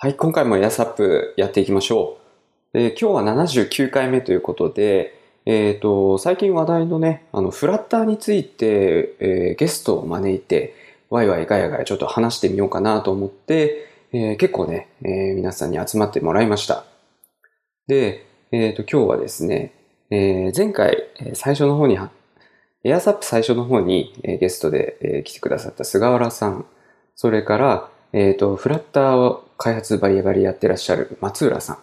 はい、今回もエアサップやっていきましょう。で今日は79回目ということで、えっ、と、最近話題のね、あの、フラッターについて、えーゲストを招いて、ワイワイガヤガヤちょっと話してみようかなと思って、え結構ね、え皆さんに集まってもらいました。で、えっ、と、今日はですね、え前回、最初の方に、エアサップ最初の方に、ゲストで、来てくださった菅原さん、それから、えっ、と、フラッターを開発バリバリやってらっしゃる松浦さん、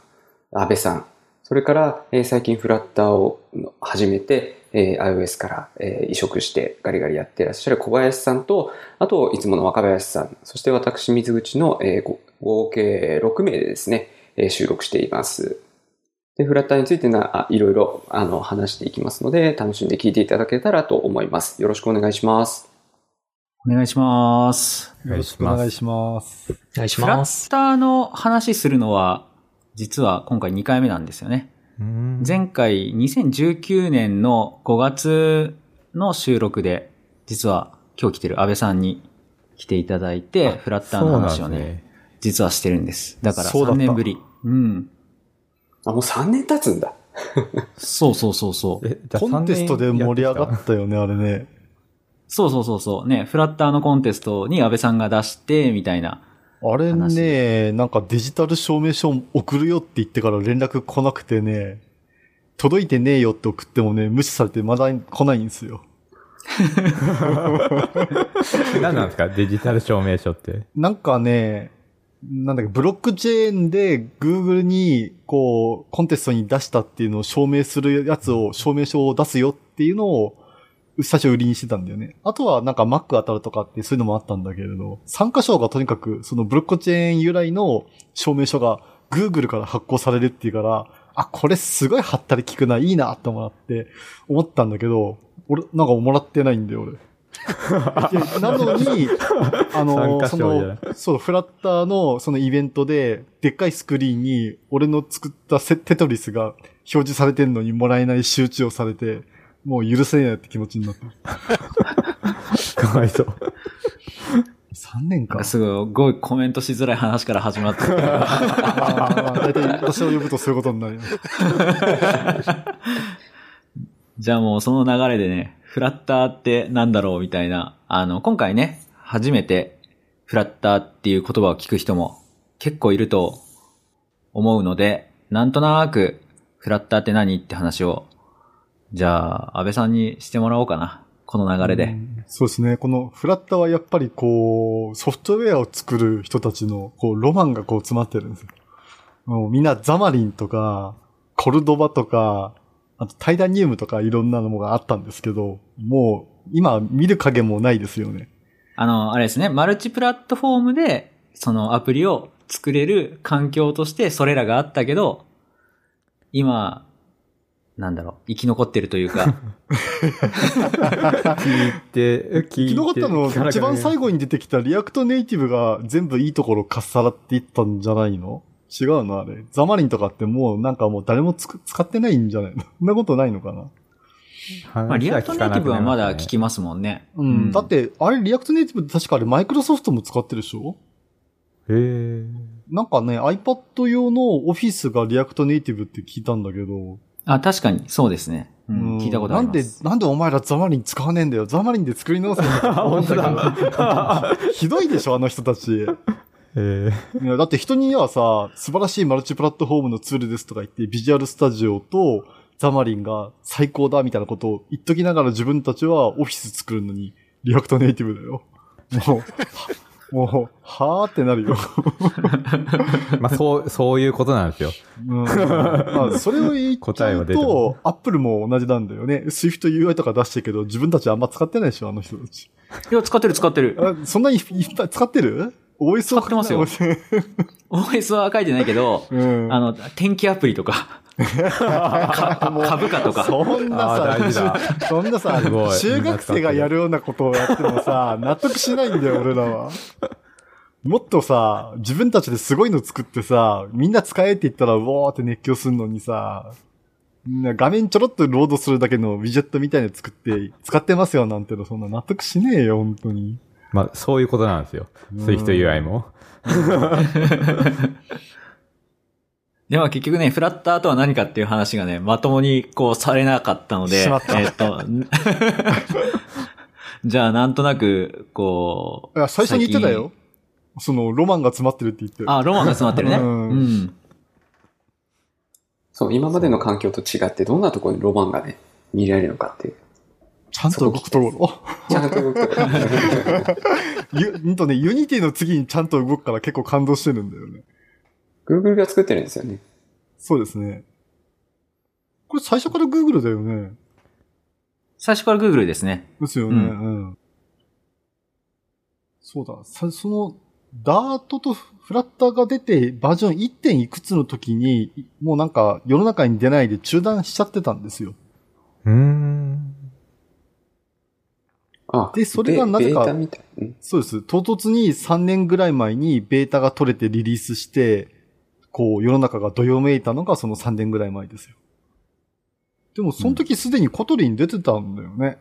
安倍さん、それから、えー最近フラッターを始めて、えー iOS から、えー移植してガリガリやってらっしゃる小林さんと、あと、いつもの若林さん、そして私、水口の、えー合計6名でですね、えー収録しています。で、フラッターについてな、いろいろ、あの、話していきますので、楽しんで聞いていただけたらと思います。よろしくお願いします。お願いします。よろしくお願いします。お願いしフラます。ッターの話するのは、実は今回2回目なんですよね。うん前回2019年の5月の収録で、実は今日来てる安倍さんに来ていただいて、フラッターの話をね、実はしてるんです。だから3そうだった年ぶり。うん。あ、もう3年経つんだ。そうそうそうそう。えじゃあコンテストで盛り上がったよね、あれね。そうそうそうそう。ね、フラッターのコンテストに安倍さんが出して、みたいな。あれね、なんかデジタル証明書送るよって言ってから連絡来なくてね、届いてねえよって送ってもね、無視されてまだ来ないんですよ。何なんですか？デジタル証明書って。なんかね、なんだっけ、ブロックチェーンで Google に、こう、コンテストに出したっていうのを証明するやつを、証明書を出すよっていうのを、最初売りにしてたんだよね。あとはなんか Mac 当たるとかってそういうのもあったんだけれど、参加賞がとにかく、そのブロックチェーン由来の証明書が Google から発行されるっていうから、あ、これすごい貼ったり効くな、いいなって思って、思ったんだけど、俺、なんかもらってないんだよ、俺。でなのに、あの、その、そう、フラッターのそのイベントで、でっかいスクリーンに、俺の作ったセテトリスが表示されてんのにもらえない周知をされて、もう許せないって気持ちになった。かわいそう。3年か。すごいコメントしづらい話から始まった。あーまあ大体私を呼ぶとそういうことになります。じゃあもうその流れでね、フラッターってなんだろうみたいな、あの、今回ね、初めてフラッターっていう言葉を聞く人も結構いると思うので、なんとなくフラッターって何って話を、じゃあ安倍さんにしてもらおうかな。この流れで。そうですね。このフラッターはやっぱりこう、ソフトウェアを作る人たちのこうロマンがこう詰まってるんですよ。もうみんなザマリンとか、コルドバとか、あとタイタニウムとかいろんなのがあったんですけど、もう今見る影もないですよね。あの、あれですね、マルチプラットフォームでそのアプリを作れる環境としてそれらがあったけど、今、なんだろう、生き残ってるというか、聞いて、聞いて。昨日ったの一番最後に出てきた React Nativeが全部いいところかっさらっていったんじゃないの？違うのあれ。 Xamarinとかってもうなんかもう誰もつく使ってないんじゃないの？そんなことないのかな？まあ、 React Nativeはまだ聞きまますもんね。うん。だって、あれ、 React Nativeって確かあれ、マイクロソフトも使ってるでしょ？す。へえ。なんかね、iPad 用のオフィスが React Nativeって聞いたんだけど。あ、確かに、そうですね。うん、うん聞いたことあります。なんで、なんでお前ら Xamarin使わねえんだよ。 Xamarinで作り直せよ。本当だ。ひどいでしょ、あの人たち。え。やだって人にはさ、素晴らしいマルチプラットフォームのツールですとか言って、 Visual StudioとXamarinが最高だみたいなことを言っときながら自分たちはオフィス作るのに、 React Nativeだよ。もう、もう、はーってなるよ。まあ、そう、そういうことなんですよ。うん。まあ、それを言っちゃう答えは出てと、アップルも同じなんだよね。Swift UI とか出してるけど、自分たちあんま使ってないでしょ、あの人たち。いや、使ってる使ってる。あそんなにいっぱい使ってる ?OS を使ってますよ OS は書いてないけど、うん。あの、天気アプリとか、か株価とか。そんなさ、そんなさ中学生がやるようなことをやってもさ、納得しないんだよ、俺らは。もっとさ、自分たちですごいの作ってさ、みんな使えって言ったら、うおーって熱狂するのにさ、画面ちょろっとロードするだけのウィジェットみたいなの作って、使ってますよなんての、そんな納得しねえよ、本当に。まあ、そういうことなんですよ。Swift UI も。では結局ね、フラッターとは何かっていう話がね、まともにこうされなかったので、しまったえっと、じゃあなんとなく、こう。いや、最初に言ってたよ。その、ロマンが詰まってるって言って。あ、ロマンが詰まってるね。ううんん。そう、今までの環境と違ってどんなところにロマンがね、見られるのかっていう。ちゃんと動くところ。ちゃんと動くところ。ゆ、んとね、 Unityの次にちゃんと動くから結構感動してるんだよね。Google が作ってるんですよね。そうですね。これ最初から Google だよね。最初から Google ですね。ですよね。ううん。そうだ。さその、 Dartと Flutterが出てバージョン 1. 点いくつの時に、いもうなんか世の中に出ないで中断しちゃってたんですよ。うーん。あ、でそれがなぜかそうです。唐突に3年ぐらい前にベータが取れてリリースして、こう世の中がどよめいたのがその3年ぐらい前ですよ。でもその時すでに Kotlin出てたんだよね。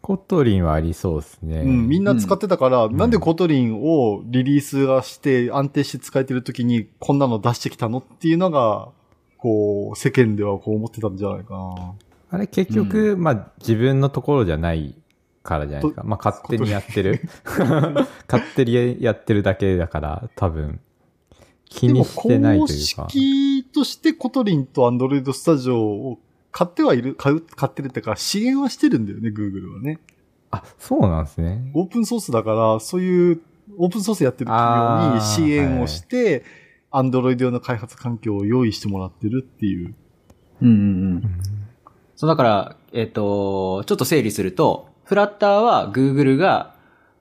Kotlinはありそうですね。うん、みんな使ってたから、んなんで Kotlinをリリースがして安定して使えてる時にこんなの出してきたのっていうのが、こう、世間ではこう思ってたんじゃないかな。あれ結局、まあ自分のところじゃないからじゃないですか。とまあ勝手にやってる。勝手にやってるだけだから、多分、気にしてないというか公。式として Kotlinと Android Studioを買ってはいる、買う、買ってるってか支援はしてるんだよね、Google はね。あ、そうなんですね。オープンソースだから、そういうオープンソースやってる企業に支援をして、アンドロイド用の開発環境を用意してもらってるっていう。うんうんうん。そうだから、えっ、と、ちょっと整理すると、フラッターは Google が、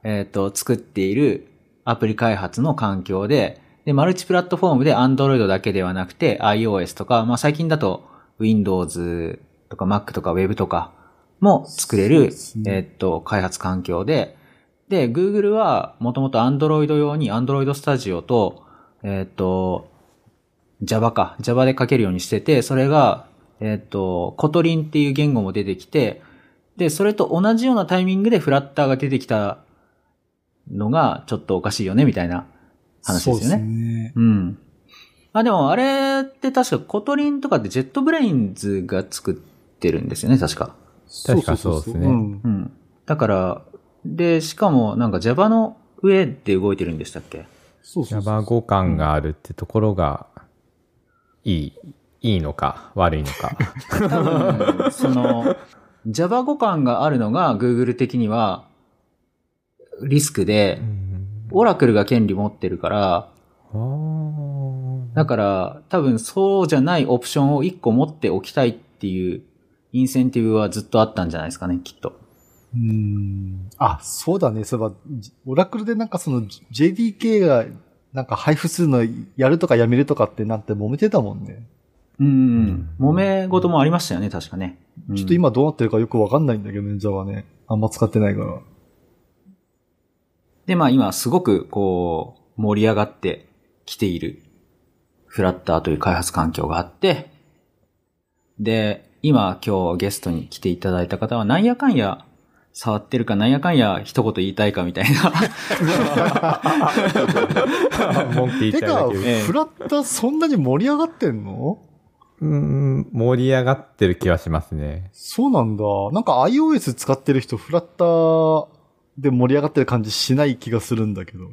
えっ、と、作っているアプリ開発の環境で、で、マルチプラットフォームで Android だけではなくて iOS とか、まあ最近だと Windows とか Mac とか Web とかも作れる、ねえっ、と、開発環境で、で、Google はもともと Android 用に Android Studio と、えっ、と、Java か。Java で書けるようにしてて、それが、えっ、と、 Kotlin っていう言語も出てきて、で、それと同じようなタイミングでフラッターが出てきたのが、ちょっとおかしいよね、みたいな話ですよそうね。ね。うん。あ、でもあれって確か Kotlin とかって JetBrains が作ってるんですよね、確か。確かそうですねんうん。だから、で、しかもなんか Java の上で動いてるんでしたっけ？そうそうそう Java 互換があるってところが、いい、いいのか、悪いのか。多分、その、Java 互換があるのが Google 的にはリスクで、オラクルが権利持ってるから、だから多分そうじゃないオプションを1個持っておきたいっていうインセンティブはずっとあったんじゃないですかね、きっと。うん。あ、そうだね。そういえば、じオラクルでなんかその JDK がなんか配布するのやるとかやめるとかってなんて揉めてたもんね。うん。揉め事もありましたよね、確かね。うんちょっと今どうなってるかよくわかんないんだけどね、Java ね。あんま使ってないから。で、まあ今すごくこう盛り上がってきているフラッターという開発環境があって、で、今今日ゲストに来ていただいた方はなんやかんや触ってるかなんやかんや一言言いたいかみたいな。文句言いてか、たいだけで。ええフラッターそんなに盛り上がってんの？うん、盛り上がってる気はしますね。そうなんだ。なんか iOS 使ってる人、フラッターで盛り上がってる感じしない気がするんだけど。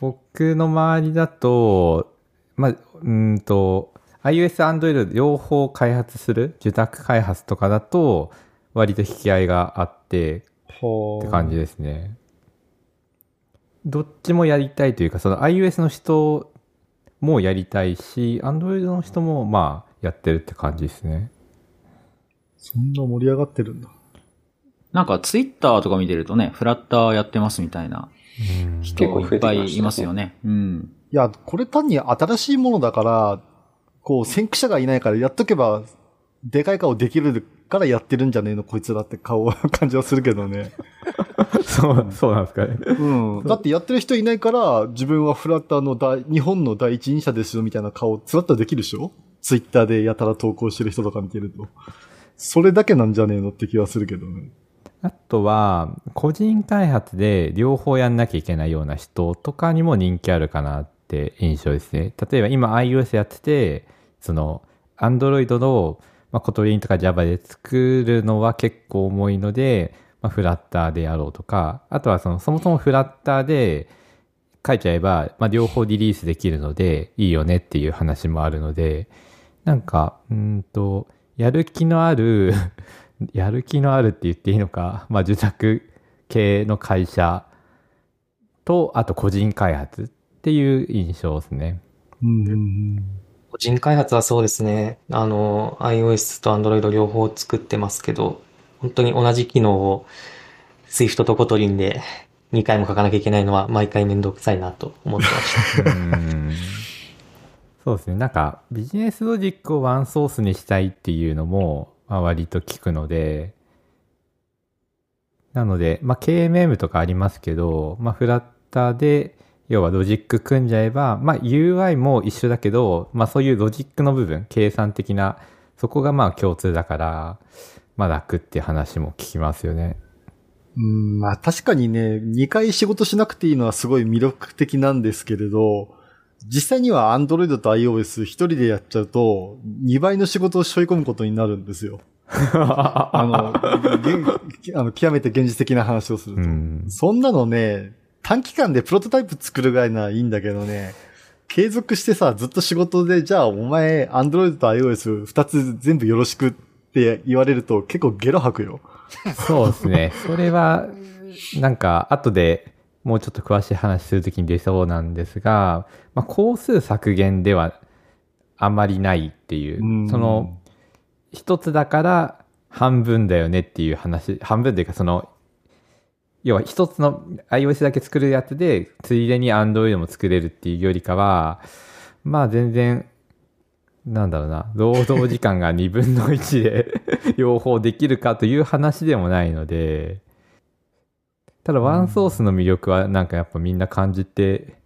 僕の周りだと、まあ、うーんと、iOS、Android 両方開発する受託開発とかだと、割と引き合いがあってはって感じですね。どっちもやりたいというか、その iOS の人もやりたいし、Android の人もまあやってるって感じですね。そんな盛り上がってるんだ。なんかツイッターとか見てるとね、フラッターやってますみたいなうん人いっぱいいますよね。うん。いや、これ単に新しいものだから、こう、先駆者がいないからやっとけば、でかい顔できるからやってるんじゃねえの、こいつらって顔、感じはするけどね。そう、そうなんですかね。うん。だってやってる人いないから、自分はフラッターの大、日本の第一人者ですよ、みたいな顔、つらっとできるでしょ？ツイッターでやたら投稿してる人とか見てると。それだけなんじゃねえのって気はするけどね。あとは、個人開発で両方やんなきゃいけないような人とかにも人気あるかなって印象ですね。例えば今 iOS やってて、その、Android の、まあ、 Kotlin とか Java で作るのは結構重いので、まあ、フラッターでやろうとか、あとはその、そもそもフラッターで書いちゃえば、まあ、両方リリースできるのでいいよねっていう話もあるので、なんか、うんと、やる気のあるやる気のあるって言っていいのか、まあ、受託系の会社と、あと個人開発っていう印象ですね。うん。個人開発はそうですね。あの、iOS と Android 両方作ってますけど、本当に同じ機能を Swift と Kotlin で 2回も書かなきゃいけないのは毎回めんどくさいなと思ってました。うんそうですね。なんか、ビジネスロジックをワンソースにしたいっていうのも、割と聞くので、なので、まあ、KMM とかありますけど、まあ、フラッターで、要はロジック組んじゃえば、まあ、UI も一緒だけど、まあ、そういうロジックの部分、計算的な、そこがまあ共通だから、まあ、楽っていう話も聞きますよね。うん、まあ確かにね、2回仕事しなくていいのはすごい魅力的なんですけれど、実際には Android と iOS 一人でやっちゃうと、2倍の仕事を背負い込むことになるんですよ。あの、あの極めて現実的な話をすると。うん。そんなのね、短期間でプロトタイプ作るぐらいならいいんだけどね、継続してさ、ずっと仕事で、じゃあお前、Android と iOS 二つ全部よろしくって言われると結構ゲロ吐くよ。そうですね。それは、なんか、後でもうちょっと詳しい話するときに出そうなんですが、まあ、工数削減ではあまりないっていう、うん。その、一つだから半分だよねっていう話、半分というかその、要は一つの iOS だけ作るやつで、ついでに Android も作れるっていうよりかは、まあ全然、なんだろうな、労働時間が2分の1で 両方できるかという話でもないので、ただワンソースの魅力はなんかやっぱみんな感じて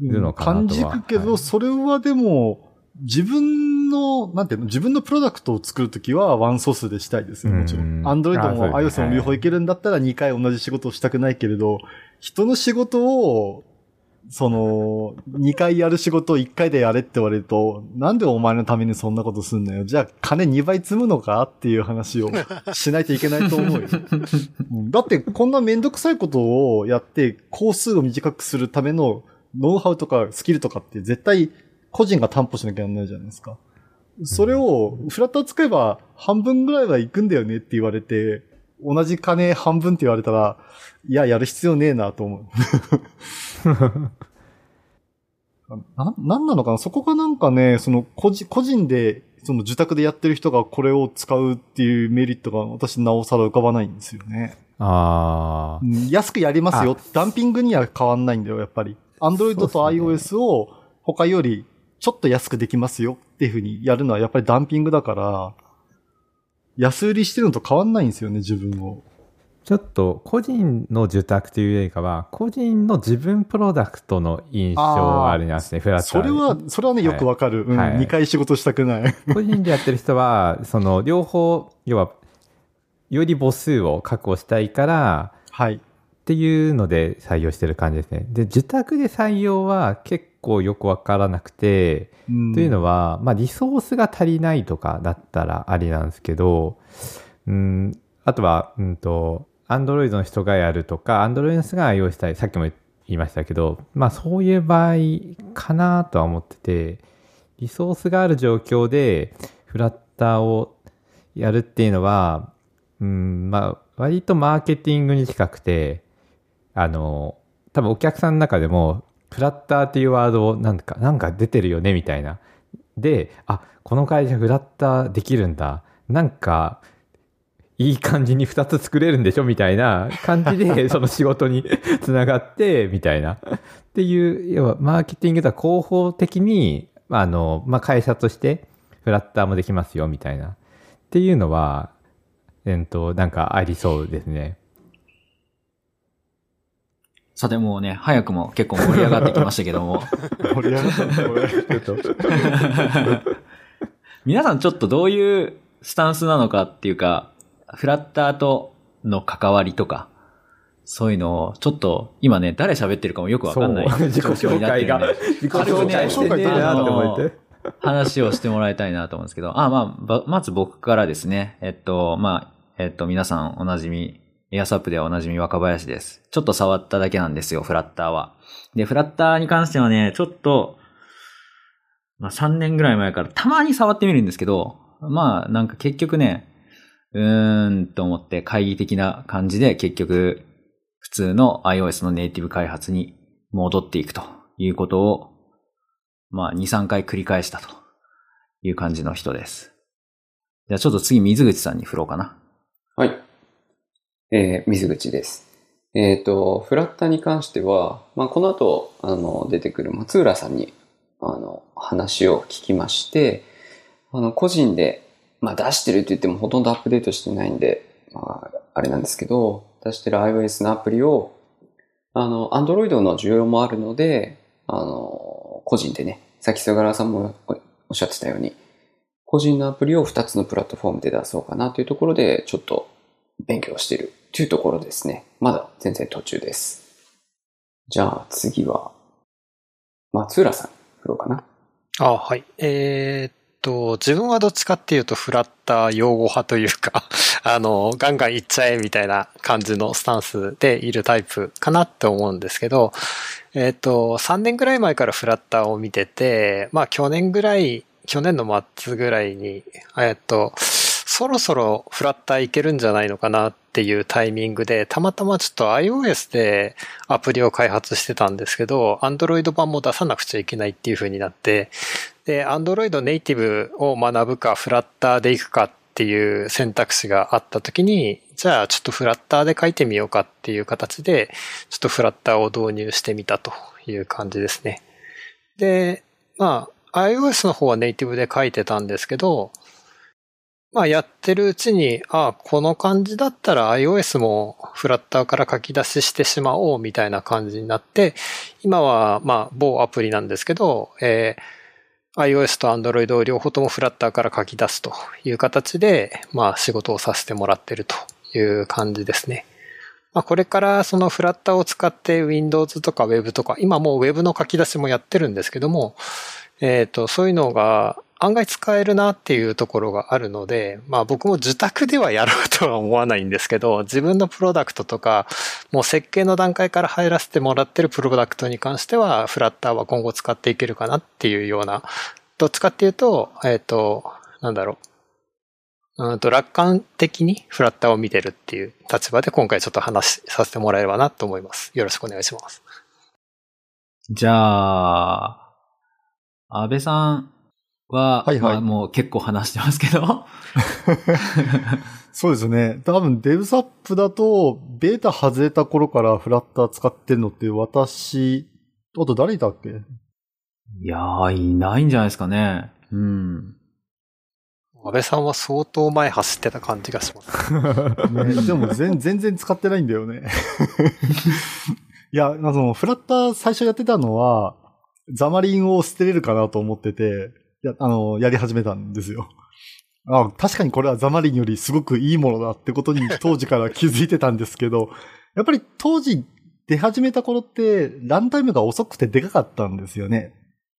るのかなとは。感じるけど、はい。それはでも、自分の、なんていうの、自分のプロダクトを作るときはワンソースでしたいですよ、もちろうんん。アンドロイドも iOS も両方いけるんだったら2回同じ仕事をしたくないけれど、人の仕事を、その、2回やる仕事を1回でやれって言われると、なんでお前のためにそんなことすんのよ。じゃあ金2倍積むのかっていう話をしないといけないと思うよ。うんだってこんなめんどくさいことをやって工数を短くするためのノウハウとかスキルとかって絶対個人が担保しなきゃいけないじゃないですか。それをフラッター使えば半分ぐらいは行くんだよねって言われて、同じ金半分って言われたら、いや、やる必要ねえなと思う。な、なんなのかな？そこがなんかね、その個人、個人で、その受託でやってる人がこれを使うっていうメリットが私なおさら浮かばないんですよね。ああう、ん安くやりますよ。ダンピングには変わんないんだよ、やっぱり。Android とそうっすね iOS を他よりちょっと安くできますよっていうふうにやるのはやっぱりダンピングだから、安売りしてるのと変わんないんですよね、自分を。ちょっと個人の受託というよりかは、個人の自分プロダクトの印象がありますね、フラッターでそれは、それはね、よくわかる。うん、はい2回仕事したくない。個人でやってる人は、その両方、要は、より母数を確保したいから、はい。っていうので採用してる感じですね。で、受託で採用は結構よくわからなくて、うんというのは、まあ、リソースが足りないとかだったらありなんですけど、うん、あとは、うんと、Android の人がやるとか、Android の人が iOS したい、さっきも言いましたけど、まあ、そういう場合かなとは思ってて、リソースがある状況で、フラッターをやるっていうのは、うん、まあ、割とマーケティングに近くて、あの、多分お客さんの中でも、フラッターっていうワードをなんか、なんか出てるよねみたいな。で、あ、この会社フラッターできるんだ。なんか、いい感じに2つ作れるんでしょみたいな感じで、その仕事につながって、みたいな。っていう、要は、マーケティングとは広報的に、あの、まあ、会社として、フラッターもできますよ、みたいな。っていうのは、えっと、なんかありそうですね。さてもうね、早くも結構盛り上がってきましたけども、盛り上がったねこれ。ちょっと。皆さんちょっとどういうスタンスなのかっていうか、フラッターとの関わりとか、そういうのを、ちょっと、今ね、誰喋ってるかもよくわかんない自己状況になってるんで、自己紹介してねえなと思って。話をしてもらいたいなと思うんですけど、あ、まあ、ばまず僕からですね。えっと、まあ、えっと、皆さんおなじみ、エアサップではおなじみ若林です。ちょっと触っただけなんですよ、フラッターは。で、フラッターに関してはね、ちょっと、まあ3年ぐらい前からたまに触ってみるんですけど、まあなんか結局ね、うーんと思って懐疑的な感じで結局普通の iOS のネイティブ開発に戻っていくということを、まあ2、3回繰り返したという感じの人です。じゃあちょっと次水口さんに振ろうかな。はい。えー水口です。えっ、と、フラッタに関しては、まあ、この後、あの、出てくる松浦さんに、あの、話を聞きまして、あの、個人で、まあ、出してるって言ってもほとんどアップデートしてないんで、まあ、あれなんですけど、出してる iOS のアプリを、あの、Android の需要もあるので、あの、個人でね、さっき菅原さんもおっしゃってたように、個人のアプリを2つのプラットフォームで出そうかなというところで、ちょっと勉強してるというところですね。まだ全然途中です。じゃあ次は、松浦さん、振ろうかな。あ、はい。えーっと、自分はどっちかっていうと、フラッター用語派というか、あの、ガンガンいっちゃえみたいな感じのスタンスでいるタイプかなって思うんですけど、えーっと、3年ぐらい前からフラッターを見てて、まあ去年ぐらい、去年の末ぐらいに、えーっと、そろそろフラッターいけるんじゃないのかなっていうタイミングで、たまたまちょっと iOS でアプリを開発してたんですけど、Android 版も出さなくちゃいけないっていう風になって、で、Android ネイティブを学ぶか、フラッターで行くかっていう選択肢があった時に、じゃあちょっとフラッターで書いてみようかっていう形で、ちょっとフラッターを導入してみたという感じですね。で、まあ、iOS の方はネイティブで書いてたんですけど、まあやってるうちに、ああ、この感じだったら iOS もフラッターから書き出ししてしまおうみたいな感じになって、今はまあ某アプリなんですけど、えー iOS と Android を両方ともフラッターから書き出すという形で、まあ仕事をさせてもらってるという感じですね。まあこれからそのフラッターを使って Windows とか Web とか、今もう Web の書き出しもやってるんですけども、えっ、と、そういうのが案外使えるなっていうところがあるので、まあ僕も自宅ではやろうとは思わないんですけど、自分のプロダクトとか、もう設計の段階から入らせてもらってるプロダクトに関しては、フラッターは今後使っていけるかなっていうような、どっちかっていうと、えっ、と、なんだろう。うんと、楽観的にフラッターを見てるっていう立場で今回ちょっと話しさせてもらえればなと思います。よろしくお願いします。じゃあ、安倍さんは、はいはいまあもう結構話してますけど、そうですね。多分デブサップだと、ベータ外れた頃からフラッター使ってるのって私、あと誰いたっけ？いやー、いないんじゃないですかね。うん。安倍さんは相当前走ってた感じがします。ね、でも全全然使ってないんだよね。いや、あの、フラッター最初やってたのは、ザマリンを捨てれるかなと思ってて、や、あの、やり始めたんですよ。あ確かにこれはザマリンよりすごくいいものだってことに 当時から気づいてたんですけど、やっぱり当時出始めた頃ってランタイムが遅くてでかかったんですよね。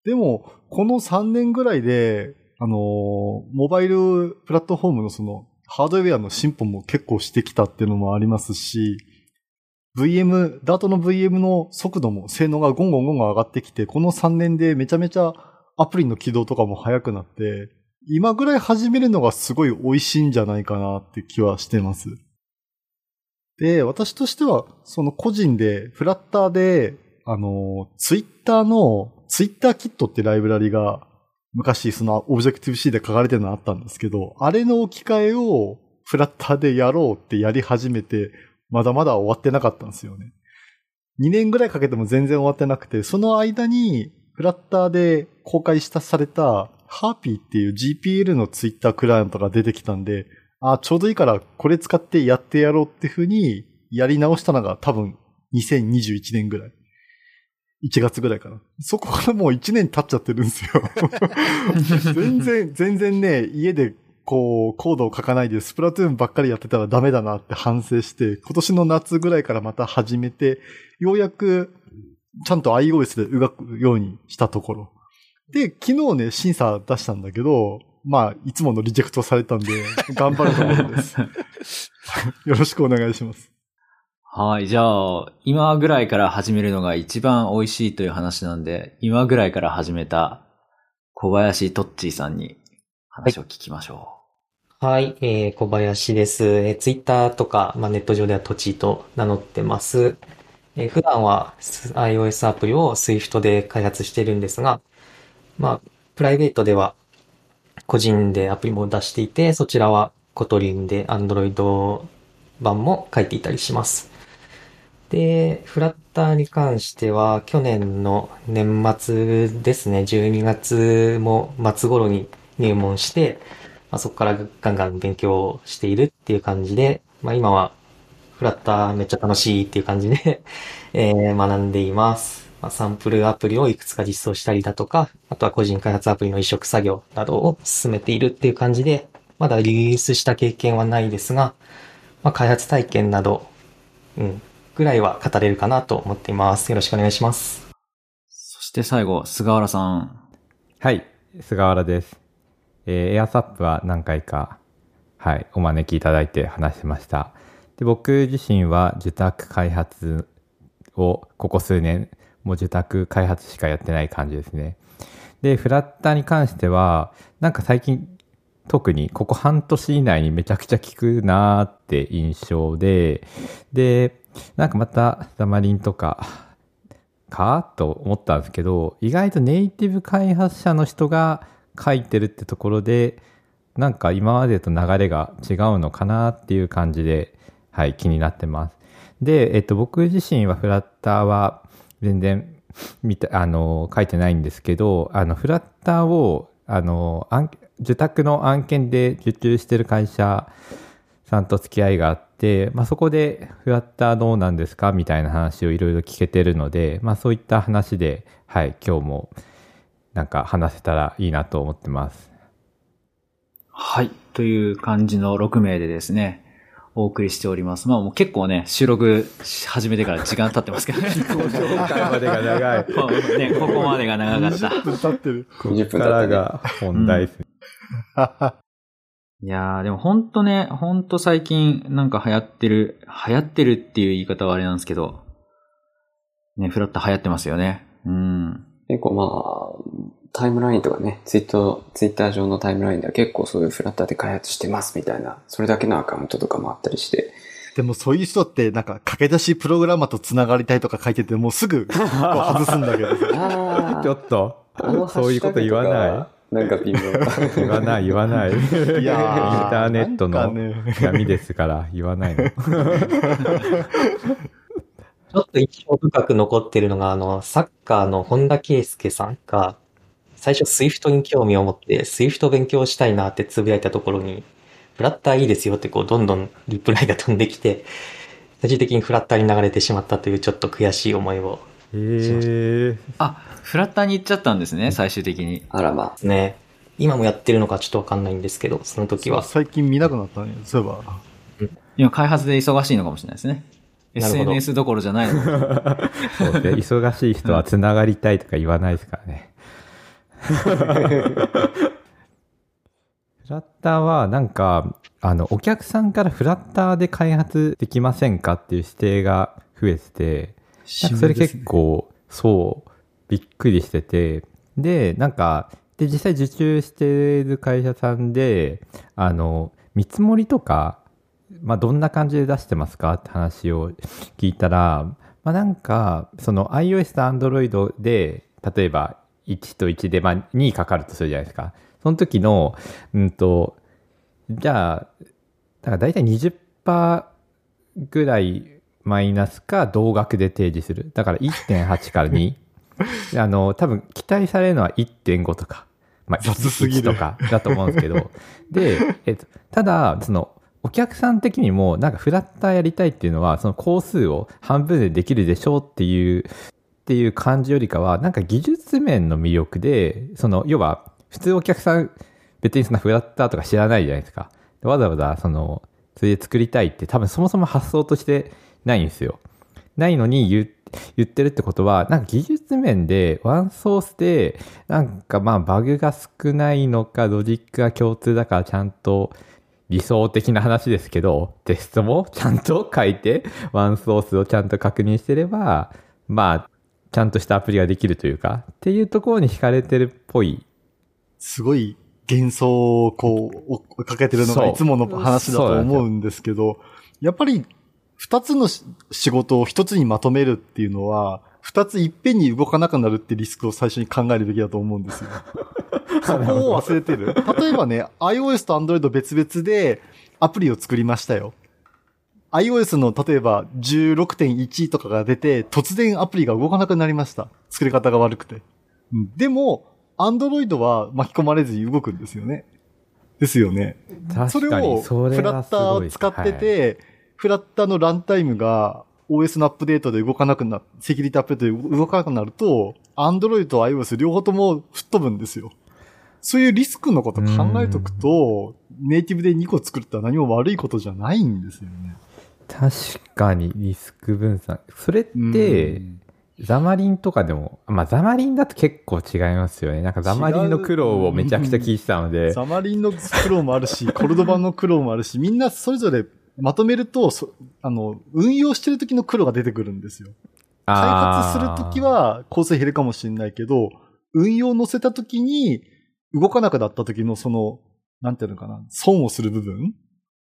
でも、この3年ぐらいで、あの、モバイルプラットフォームのその、ハードウェアの進歩も結構してきたっていうのもありますし、VM、ダートの VM の速度も性能がゴンゴンゴンゴン上がってきて、この3年でめちゃめちゃアプリの起動とかも速くなって、今ぐらい始めるのがすごい美味しいんじゃないかなって気はしてます。で、私としては、その個人で、フラッターで、あの、ツイッターの、ツイッターキットってライブラリが、昔そのオブジェクティブ C で書かれてるのあったんですけど、あれの置き換えをフラッターでやろうってやり始めて、まだまだ終わってなかったんですよね。2年ぐらいかけても全然終わってなくて、その間にフラッターで公開したされたハーピーっていう GPL のツイッタークライアントが出てきたんで、あ、ちょうどいいからこれ使ってやってやろうって風にやり直したのが多分2021年ぐらい。1月ぐらいかな。そこからもう1年経っちゃってるんですよ。全然、全然ね、家でこう、コードを書かないでスプラトゥーンばっかりやってたらダメだなって反省して、今年の夏ぐらいからまた始めて、ようやくちゃんと iOS で動くようにしたところ。で、昨日ね、審査出したんだけど、まあ、いつものリジェクトされたんで、頑張るところです。よろしくお願いします。はい。じゃあ、今ぐらいから始めるのが一番美味しいという話なんで、今ぐらいから始めた小林トッチーさんに話を聞きましょはい、えー、小林です。えー、ツイッターとか、まあ、ネット上ではトチと名乗ってます。え普段は iOS アプリを Swift で開発しているんですが、まあ、プライベートでは個人でアプリも出していて、そちらは Kotlin で Android 版も書いていたりします。で、フラッターに関しては、去年の年末ですね、12月も末頃に入門して、まあ、そこからガンガン勉強しているっていう感じで、まあ、今はフラッターめっちゃ楽しいっていう感じで、えー学んでいます。まあ、サンプルアプリをいくつか実装したりだとか、あとは個人開発アプリの移植作業などを進めているっていう感じで、まだリリースした経験はないですが、まあ、開発体験など、うん、ぐらいは語れるかなと思っています。よろしくお願いします。う。そして最後、菅原さん。はい、菅原です。えー、AirSap は何回か、はい、お招きいただいて話しました。で僕自身は受託開発をここ数年、もう受託開発しかやってない感じですね。で、フラッターに関しては、なんか最近、特にここ半年以内にめちゃくちゃ効くなーって印象で、で、なんかまたザマリンとか、かと思ったんですけど、意外とネイティブ開発者の人が書いてるってところで、なんか今までと流れが違うのかなっていう感じで、はい、気になってます。で、えっと、僕自身はフラッターは全然見た、あの、書いてないんですけど、あの、フラッターを、あの、受託の案件で受注してる会社さんと付き合いがあって、まあ、そこでフラッターどうなんですかみたいな話をいろいろ聞けてるので、まあ、そういった話で、はい、今日もなんか話せたらいいなと思ってます。はい。という感じの6名でですね、お送りしております。まあもう結構ね、収録し始めてから時間経ってますけどね。紹介までが長い。こうね、ここまでが長かった。20分経ってる。ここからが本題ですね。いやー、でもほんとね、ほんと最近なんか流行ってる、流行ってるっていう言い方はあれなんですけど、ね、フラッター流行ってますよね。うん。結構まあ、タイムラインとかね、ツイッター、ツイッター上のタイムラインでは結構そういうフラッターで開発してますみたいな、それだけのアカウントとかもあったりして、でもそういう人ってなんか駆け出しプログラマーと繋がりたいとか書いててもうすぐ外すんだけどちょっとそういうこと言わない。なんか微妙。言わない、言わない。インいやー。ターネットの闇ですから、言わないの。ちょっと印象深く残ってるのが、あの、サッカーの本田圭佑さんが、最初 Swift に興味を持って、Swift 勉強したいなってつぶやいたところに、フラッターいいですよってこう、どんどんリプライが飛んできて、最終的にフラッターに流れてしまったというちょっと悔しい思いをへー。あ、フラッターに行っちゃったんですね、最終的に。あらまですね。今もやってるのかちょっとわかんないんですけど、その時は。最近見なくなったね。そういえば。今開発で忙しいのかもしれないですね。なるほど SNS どころじゃないの そうですね。忙しい人は繋がりたいとか言わないですからね。フラッターはなんか、あの、お客さんからフラッターで開発できませんかっていう指定が増えてて、それ結構、そう、びっくりしてて、で、なんか、で、実際受注してる会社さんで、あの、見積もりとか、まあ、どんな感じで出してますかって話を聞いたら、まあ、なんか、その iOS と Android で、例えば1と1で、まあ、2かかるとするじゃないですか。その時の、うんと、じゃあ、だから大体20%ぐらいマイナスか同額で提示する。だから1.8から2。あの、多分期待されるのは1.5とか、まあ、雑すぎる1とかだと思うんですけど、で、えっと、ただ、その、お客さん的にも、なんかフラッターやりたいっていうのは、その工数を半分でできるでしょうっていう、っていう感じよりかは、なんか技術面の魅力で、その、要は、普通お客さん、別にそんなフラッターとか知らないじゃないですか。わざわざ、その、それで作りたいって多分そもそも発想としてないんですよ。ないのに言言ってるってことは、なんか技術面でワンソースで、なんかまあバグが少ないのか、ロジックが共通だからちゃんと理想的な話ですけど、テストもちゃんと書いて、ワンソースをちゃんと確認してれば、まあ、ちゃんとしたアプリができるというか、っていうところに惹かれてるっぽい。すごい幻想をこう、かけてるのがいつもの話だと思うんですけど、やっぱり二つのし仕事を一つにまとめるっていうのは、二ついっぺんに動かなくなるってリスクを最初に考えるべきだと思うんですよ。そこを忘れてる。例えばね、iOS と Android 別々でアプリを作りましたよ。iOS の例えば16.1とかが出て、突然アプリが動かなくなりました。作り方が悪くて。うんでも、Android は巻き込まれずに動くんですよね。ですよね。それ確かに、をそれフラッターを使ってて、フラッターのランタイムが OS のアップデートで動かなくな、セキュリティアップデートで動かなくなると、Android と iOS 両方とも吹っ飛ぶんですよ。そういうリスクのこと考えとくと、ネイティブで2個作るって何も悪いことじゃないんですよね。確かにリスク分散。それって、ザマリンとかでも、まあザマリンだと結構違いますよね。なんかザマリンの苦労をめちゃくちゃ聞いてたので、ザマリンの苦労もあるし、コルドバンの苦労もあるし、みんなそれぞれまとめると、そあの、運用してる時の苦労が出てくるんですよ。開発するときは構成減るかもしれないけど、運用乗せたときに動かなくなったときのその、なんていうのかな、損をする部分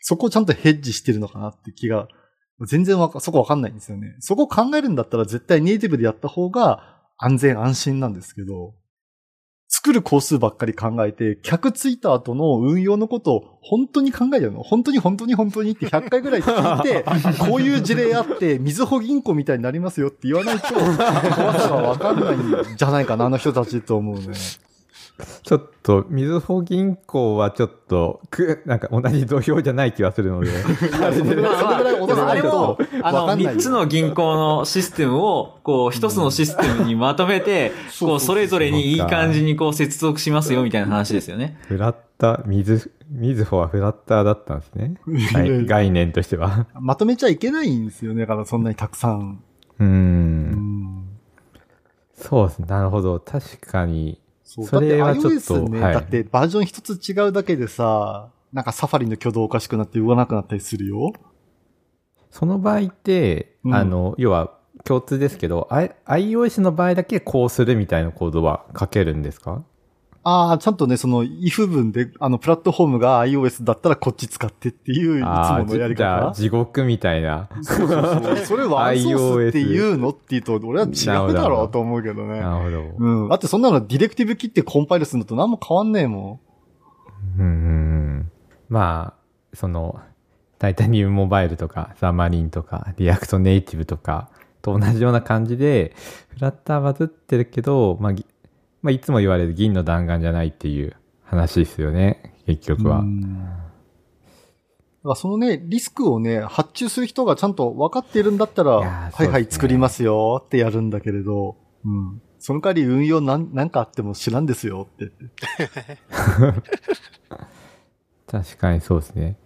そこをちゃんとヘッジしてるのかなって気が、全然わか、そこわかんないんですよね。そこを考えるんだったら絶対ネイティブでやった方が安全安心なんですけど、作る工数ばっかり考えて、客ついた後の運用のことを本当に考えてるの？本当に本当に本当にって100回ぐらい聞いて、こういう事例あって、みずほ銀行みたいになりますよって言わないと、怖さがわかんないんじゃないかな、あの人たちと思うね。ちょっと、みずほ銀行はちょっと、く、なんか同じ土俵じゃない気がするので。あれもわ、あの、かんないよ3つの銀行のシステムを、こう、一つのシステムにまとめて、こう、それぞれにいい感じにこう、接続しますよ、みたいな話ですよね。フラッター、みず、みずほはフラッターだったんですね。はい概念としては。まとめちゃいけないんですよね。だからそんなにたくさん。うんそうですね。なるほど。確かに。そう。それはちょっとね、はい。だってバージョン一つ違うだけでさ、なんかサファリの挙動おかしくなって動かなくなったりするよ。その場合って、うん。あの、要は共通ですけど、I、iOS の場合だけこうするみたいなコードは書けるんですか？ああ、ちゃんとね、その if 文で、あの、プラットフォームが iOS だったらこっち使ってっていう、いつあものやりあ、じゃあ方。地獄みたいな。そうそうそう。それワンソースって言うのって言うと、俺は違うだろうと思うけどね。なるほど。うん。だってそんなのディレクティブ切ってコンパイルするのと何も変わんねえもうんうんうん。まあ、その、 Titanium Mobile とか、 Xamarin とか、 React Native とか、と同じような感じで、フラッターバズってるけど、まあ、ぎまあ、いつも言われる銀の弾丸じゃないっていう話ですよね、結ん。局は。そのね、リスクをね、発注する人がちゃんと分かっているんだったら、いやーはいはい作りますよってやるんだけれど、うん。その代わり運用なん、なんかあっても知らんですよって。確かにそうですね。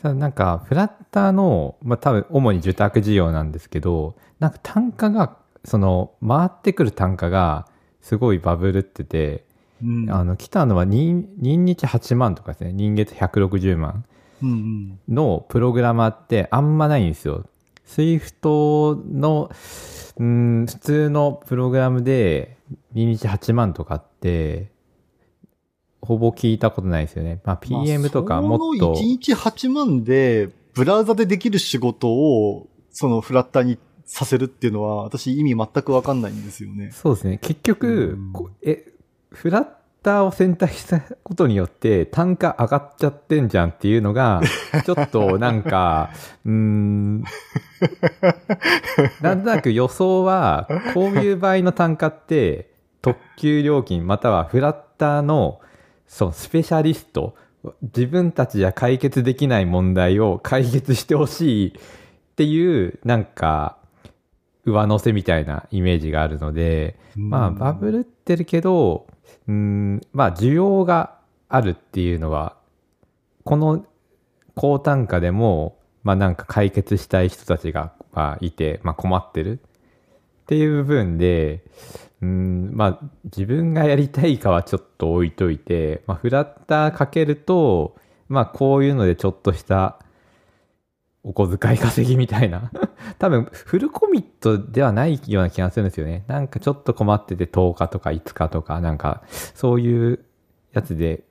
ただなんか、フラッターの、まあ多分、主に受託事業なんですけど、なんか単価が、その、回ってくる単価が、すごいバブルってて、うん。あの、来たのは人、人日8万とかですね、人月160万。のプログラマーってあんまないんですよ。Swift の、うん、普通のプログラムで、人日8万とかって、ほぼ聞いたことないですよね。まあ、PM とかもっとまあ、その1日8万で、ブラウザでできる仕事を、そのフラッターにさせるっていうのは、私意味全くわかんないんですよね。そうですね。結局うん、こえ、フラッターを選択したことによって単価上がっちゃってんじゃんっていうのが、ちょっとなんか、うーん、なんとなく予想は、こういう場合の単価って、特急料金またはフラッターの、そう、スペシャリスト、自分たちじゃ解決できない問題を解決してほしいっていう、なんか、上乗せみたいなイメージがあるので、まあ、バブルってるけど、うん、まあ、需要があるっていうのは、この高単価でも、まあなんか解決したい人たちが、まあ、いて、まあ困ってるっていう部分で、うん、まあ自分がやりたいかはちょっと置いといて、まあフラッターかけると、まあこういうのでちょっとしたお小遣い稼ぎみたいな。多分フルコミットではないような気がするんですよね。なんかちょっと困ってて10日とか5日とか、なんかそういうやつで、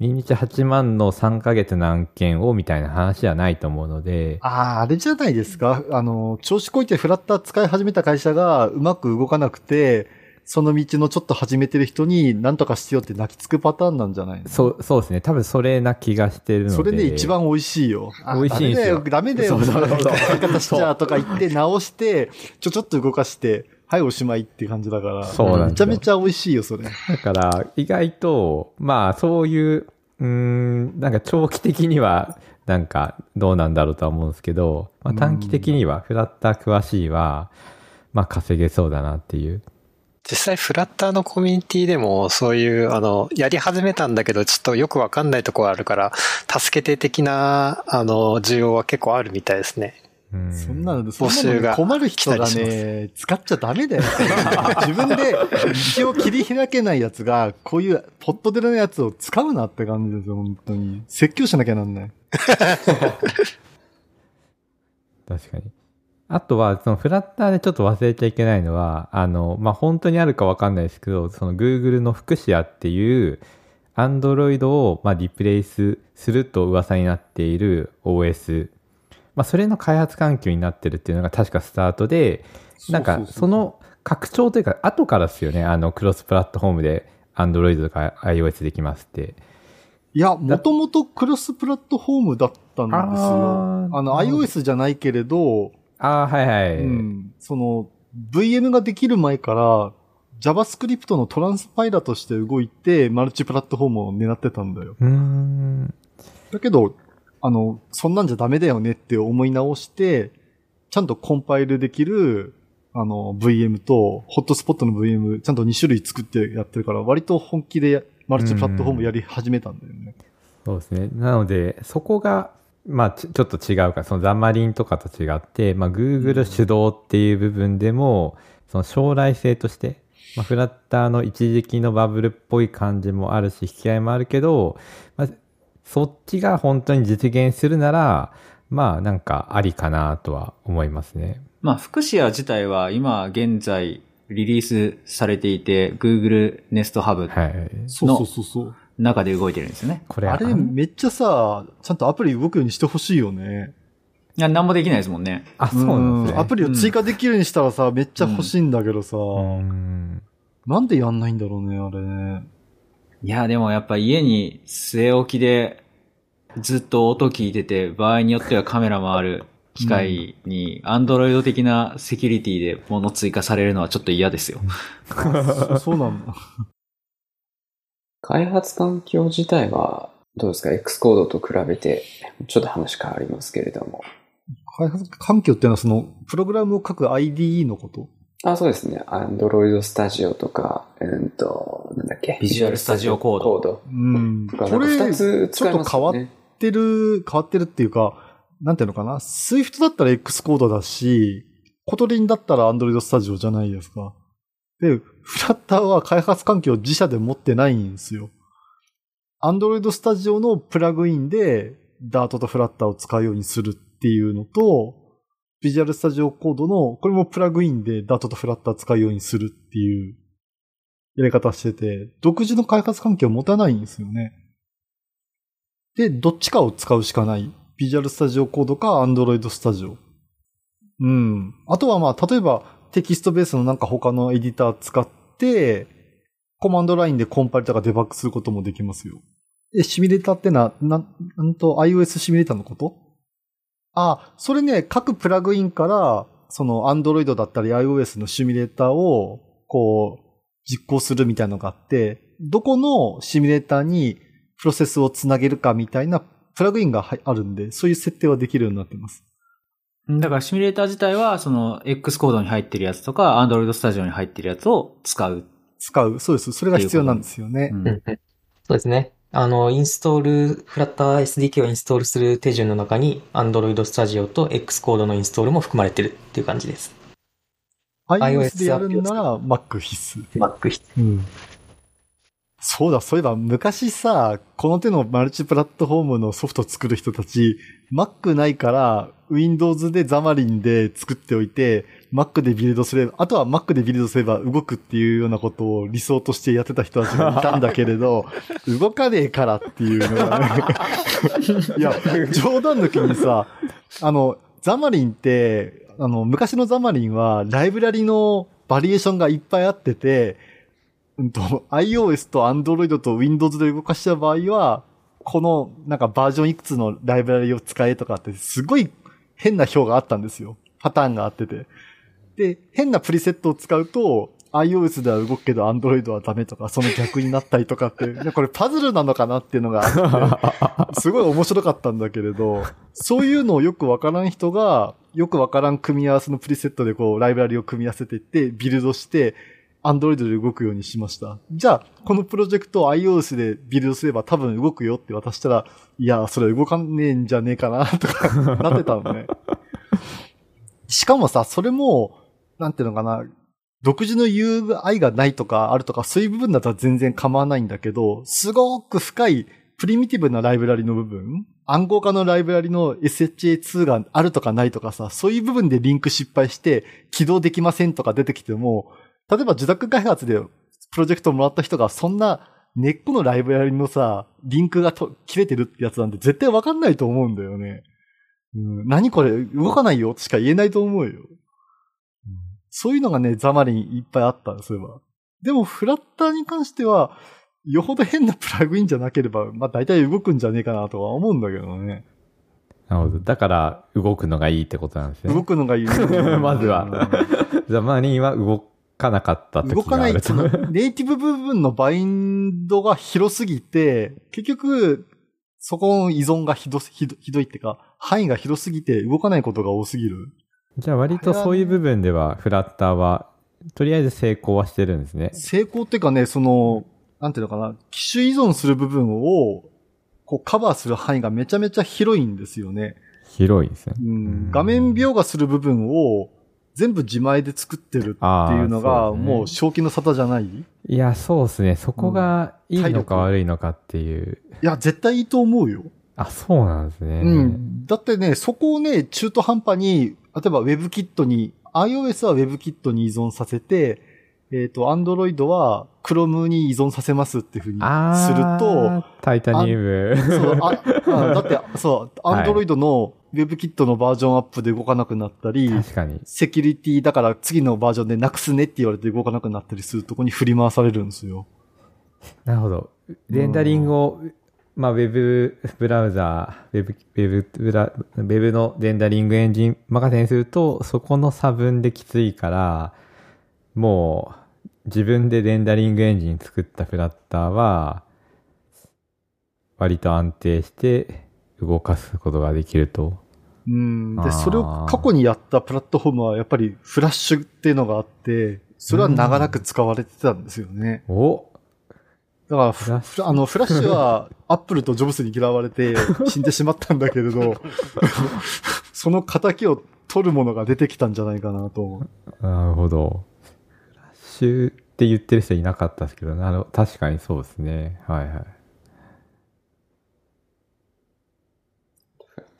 2日8万の3ヶ月の案件をみたいな話じゃないと思うので、ああ、あれじゃないですか。あの、調子こいてフラッター使い始めた会社がうまく動かなくて、その道のちょっと始めてる人に何とかしてよって泣きつくパターンなんじゃないの？そう、そうですね。多分それな気がしてるので。それで一番美味しいよ。あ美味しいんですよダメだよ、ダメだよ。そうそうそう使い方しちゃうとか言って直して、ちょちょっと動かして、はい、おしまいっていう感じだから。そうなんめちゃめちゃ美味しいよ、それ。だから、意外と、まあ、そういう、うーん、なんか長期的には、なんか、どうなんだろうとは思うんですけど、まあ、短期的には、フラッター詳しいは、まあ、稼げそうだなっていう。実際フラッターのコミュニティでもそういう、あの、やり始めたんだけどちょっとよくわかんないところあるから、助けて的な、あの、需要は結構あるみたいですね。うんそんなの、そん募集がなの困る人がね、使っちゃダメだよ。自分で道を切り開けないやつが、こういうポットでのやつを使うなって感じですよ、本当に。説教しなきゃなんない。確かに。あとは、そのフラッターでちょっと忘れちゃいけないのは、あの、まあ、本当にあるかわかんないですけど、その Google のフクシアっていう、Android を、まあ、リプレイスすると噂になっている OS。まあ、それの開発環境になってるっていうのが確かスタートで、なんか、その拡張というか、後からですよね、あの、クロスプラットフォームで Android とか iOS できますって。いや、もともとクロスプラットフォームだったんですよ。あの、iOS じゃないけれど、ああ、はいはい。うん、その、VM ができる前から、JavaScript のトランスパイラーとして動いて、マルチプラットフォームを狙ってたんだよ。うーん。だけど、あの、そんなんじゃダメだよねって思い直して、ちゃんとコンパイルできる、あの、VM と、ホットスポットの VM、ちゃんと2種類作ってやってるから、割と本気でマルチプラットフォームやり始めたんだよね。そうですね。なので、そこが、まあ、ちちょっと違うか、そのザマリンとかと違って、まあ、Google 主導っていう部分でも、その将来性として、まあ、フラッターの一時期のバブルっぽい感じもあるし、引き合いもあるけど、まあ、そっちが本当に実現するなら、まあ、なんかありかなとは思いますね。まあ、フクシア自体は今現在リリースされていて、Google Nest Hub はい。そうそうそうそう。中で動いてるんですよね。これ、あれめっちゃさ、ちゃんとアプリ動くようにしてほしいよね。いや、なんもできないですもんね。あ、そうなんですね。アプリを追加できるにしたらさ、めっちゃ欲しいんだけどさ、うんなんでやんないんだろうね、あれね。いや、でもやっぱ家に据え置きでずっと音聞いてて、場合によってはカメラもある機械に、アンドロイド的なセキュリティで物追加されるのはちょっと嫌ですよ。そそうなんだ。開発環境自体はどうですか ?X コードと比べて、ちょっと話変わりますけれども。開発環境っていうのはその、プログラムを書く IDE のこと？あ、そうですね。Android Studio とか、うんと、なんだっけ？ビジual Studio Code Code うん。とか、これ、二つちょっと使います変わっよね。てる、変わってるっていうか、なんていうのかな？Swift だったら Xcode だし、 Kotlin だったら Android Studio じゃないですか。で、フラッターは開発環境自社で持ってないんですよ。Android Studio のプラグインで Dart とフラッターを使うようにするっていうのと、 Visual Studio Code の、これもプラグインで Dart とフラッター使うようにするっていうやり方してて、独自の開発環境を持たないんですよね。で、どっちかを使うしかない。ビジュアルスタジオコードか Android スタジオ。うん。あとはまあ、例えばテキストベースのなんか他のエディター使って、コマンドラインでコンパイルとかデバッグすることもできますよ。え、シミュレーターってのは、なん、なんと iOS シミュレーターのこと？あ、それね、各プラグインから、その Android だったり iOS のシミュレーターを、こう、実行するみたいなのがあって、どこのシミュレーターにプロセスをつなげるかみたいなプラグインがはいあるんで、そういう設定はできるようになってます。だからシミュレーター自体は、その X コードに入ってるやつとか、Android Studio に入ってるやつを使う。使う。そうです。それが必要なんですよね。ううんん そうですね。あの、インストール、フラッター SDK をインストールする手順の中に Android Studio と Xcode のインストールも含まれてるっていう感じです。iOS でやるんなら Mac 必須。Mac 必須うん。そうだ、そういえば昔さ、この手のマルチプラットフォームのソフト作る人たち、Mac ないから Windows でザマリンで作っておいて、Mac でビルドすれば、あとは Mac でビルドすれば動くっていうようなことを理想としてやってた人たちがいたんだけれど、動かねえからっていうのがね。いや、冗談抜きにさ、あの、ザマリンって、あの、昔のザマリンはライブラリのバリエーションがいっぱいあってて、うんと、iOS と Android と Windows で動かした場合は、この、なんかバージョンいくつのライブラリを使えとかって、すごい変な表があったんですよ。パターンがあってて。で、変なプリセットを使うと、iOS では動くけど Android はダメとか、その逆になったりとかって、いやこれパズルなのかなっていうのがあって、すごい面白かったんだけれど、そういうのをよくわからん人が、よくわからん組み合わせのプリセットでこう、ライブラリを組み合わせていって、ビルドして、アンドロイドで動くようにしました。じゃあ、このプロジェクトを iOS でビルドすれば多分動くよって渡したら、いや、それ動かねえんじゃねえかな、とか なってたのね。しかもさ、それも、なんていうのかな、独自の UI がないとかあるとか、そういう部分だったら全然構わないんだけど、すごく深いプリミティブなライブラリの部分暗号化のライブラリの SHA2 があるとかないとかさ、そういう部分でリンク失敗して起動できませんとか出てきても、例えば受託開発でプロジェクトをもらった人がそんな根っこのライブラリのさ、リンクがと切れてるってやつなんて絶対わかんないと思うんだよね。うん、何これ？動かないよしか言えないと思うよ。そういうのがね、ザマリンいっぱいあった、そういえば。でも、フラッターに関しては、よほど変なプラグインじゃなければ、まあ大体動くんじゃねえかなとは思うんだけどね。なるほど。だから、動くのがいいってことなんですね。動くのがいい。まずはザマリンは動かなかった時動かない、ネイティブ部分のバインドが広すぎて、結局、そこの依存がひど、ひど、ひどいってか、範囲が広すぎて動かないことが多すぎる。じゃあ割とそういう部分では、フラッターは、とりあえず成功はしてるんですね。成功っていうかね、その、なんていうのかな、機種依存する部分を、こうカバーする範囲がめちゃめちゃ広いんですよね。広いですね。うん、画面描画する部分を全部自前で作ってるっていうのが、そうねもう正気の沙汰じゃない？いいや、そうですね。そこがいいのか悪いのかっていう。や、絶対いいと思うよ。あ、そうなんですね。うん。だってね、そこをね、中途半端に、例えば WebKit に、iOS は WebKit に依存させて、えっ、と、Android は Chrome に依存させますっていうふうにあすると、ータイタニウム。そう、あ、あだって、そう、はい Android の WebKit のバージョンアップで動かなくなったり、確かに。セキュリティだから次のバージョンでなくすねって言われて動かなくなったりするとこに振り回されるんですよ。なるほど。レンダリングを、まあ、ウェブブラウザー、ウェブ、ウェブブラ、ウェブのレンダリングエンジン任せにすると、そこの差分できついから、もう、自分でレンダリングエンジン作ったフラッターは、割と安定して動かすことができると。うん。で、それを過去にやったプラットフォームはやっぱりフラッシュっていうのがあって、それは長らく使われてたんですよね。おだからフフラッシュあの、フラッシュは アップルとジョブスに嫌われて死んでしまったんだけれど、その仇を取るものが出てきたんじゃないかなと。なるほど。フラッシュって言ってる人いなかったですけど、なる確かにそうですね。はいはい。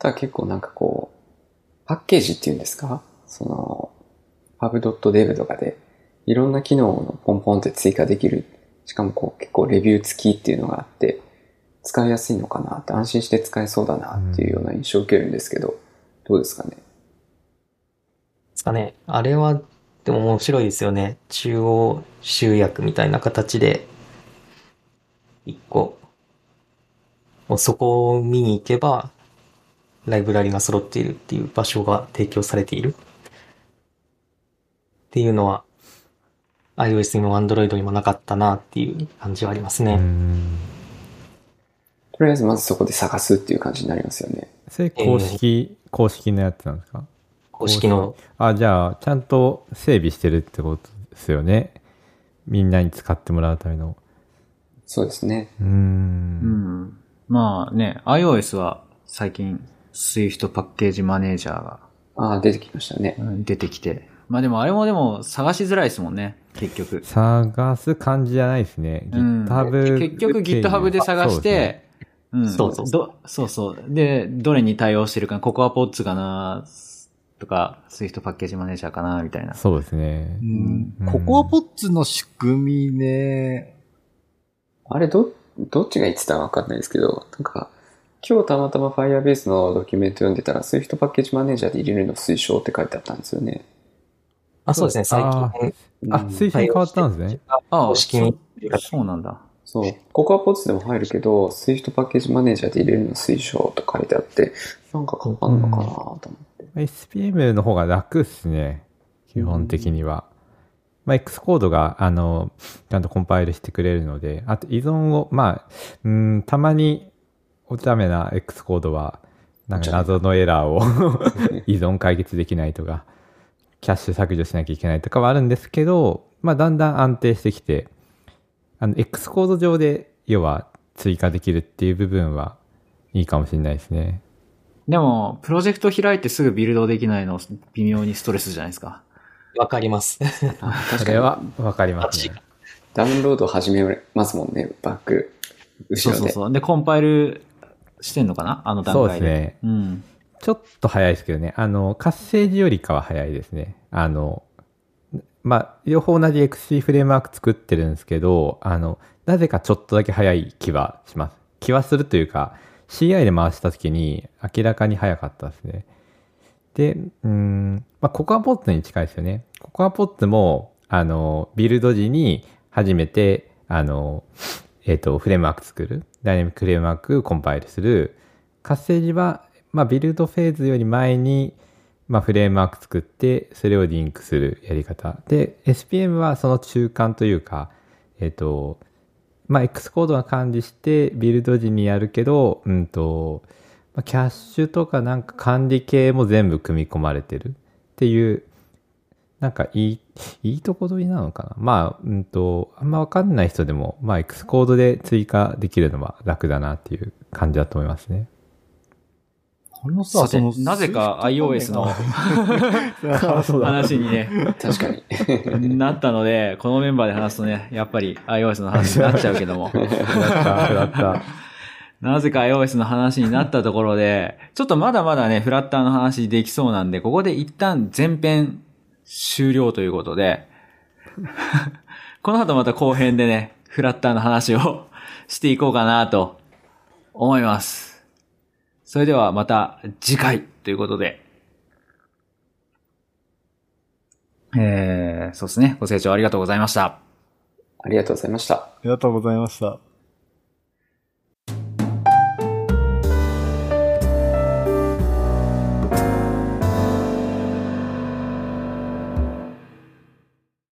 ただ結構なんかこう、パッケージっていうんですか？その、pub.dev とかで、いろんな機能をポンポンって追加できる。しかもこう結構レビュー付きっていうのがあって、使いやすいのかなって、安心して使えそうだなっていうような印象を受けるんですけど、どうですかね？ですかね。あれは、でも面白いですよね。中央集約みたいな形で、一個、もうそこを見に行けば、ライブラリが揃っているっていう場所が提供されている。っていうのは、iOS にも Android にもなかったなっていう感じはありますうね。ん。とりあえずまずそこで探すっていう感じになりますよね。それ公式、公式のやつなんですか？公式の、あ、じゃあ、ちゃんと整備してるってことですよね。みんなに使ってもらうための。そうですね。うーん。まあね、iOS は最近 Swift パッケージマネージャーがああ、出てきましたね。うん出てきて。まあでもあれもでも探しづらいですもんね、結局。探す感じじゃないですね。うん GitHub。結局 GitHub で探して、うんそうそうどそうそう。で、どれに対応してるか、ココアポッツかな、とか、Swift パッケージマネージャーかな、みたいな。そうですねう。んうんココアポッツの仕組みね、あれ、ど、どっちが言ってたかわかんないですけど、なんか、今日たまたま Firebase のドキュメント読んでたら、Swift パッケージマネージャーで入れるの推奨って書いてあったんですよね。あ、そうですね、最あ近。あ、推薦変わったんですね。あ公式にそうそうなんだ。そう。ココアポッツでも入るけど、Swift パッケージマネージャーで入れるの推奨と書いてあって、なんか変わんのかなと思って。SPM の方が楽っすね。基本的には。まあ、X コードが、あの、ちゃんとコンパイルしてくれるので、あと依存を、まあ、うん、たまにお茶目な X コードは、なんか謎のエラーを 依存解決できないとか、キャッシュ削除しなきゃいけないとかはあるんですけど、まあ、だんだん安定してきて、あの、X コード上で、要は追加できるっていう部分はいいかもしれないですね。でも、プロジェクト開いてすぐビルドできないの微妙にストレスじゃないですか。わかります。それはわかりますね。ダウンロード始めますもんね、バック。後ろで。そうそうそう。で、コンパイルしてんのかな？あの段階で。そうですね。うん。ちょっと早いですけどね。あの、活性時よりかは早いですね。あの、まあ、両方同じ XC フレームワーク作ってるんですけど、あの、なぜかちょっとだけ早い気はします。気はするというか、CI で回した時に明らかに早かったですね。で、うーん、まあ、ココアポッツに近いですよね。ココアポッツも、あの、ビルド時に初めて、あの、えっ、と、フレームワーク作る。ダイナミックフレームワークコンパイルする。活性時は、まあ、ビルドフェーズより前に、まあ、フレームワーク作って、それをリンクするやり方。で、SPM はその中間というか、えっ、と、まあ、X コードが管理して、ビルド時にやるけど、うんと、まあ、キャッシュとかなんか管理系も全部組み込まれてるっていう、なんかいい、いいとこ取りなのかな？まあ、うんと、あんまわかんない人でも、まあ、X コードで追加できるのは楽だなっていう感じだと思いますね。あのさその、なぜか iOS の。話にね、確かに。なったので、このメンバーで話すとね、やっぱり iOS の話になっちゃうけども。だった、だった。なぜか iOS の話になったところで、ちょっとまだまだね、フラッターの話できそうなんで、ここで一旦前編終了ということで、この後また後編でね、フラッターの話を していこうかなと思います。それではまた次回ということで、えー、そうですね。ご清聴ありがとうございました。ありがとうございました。ありがとうございました。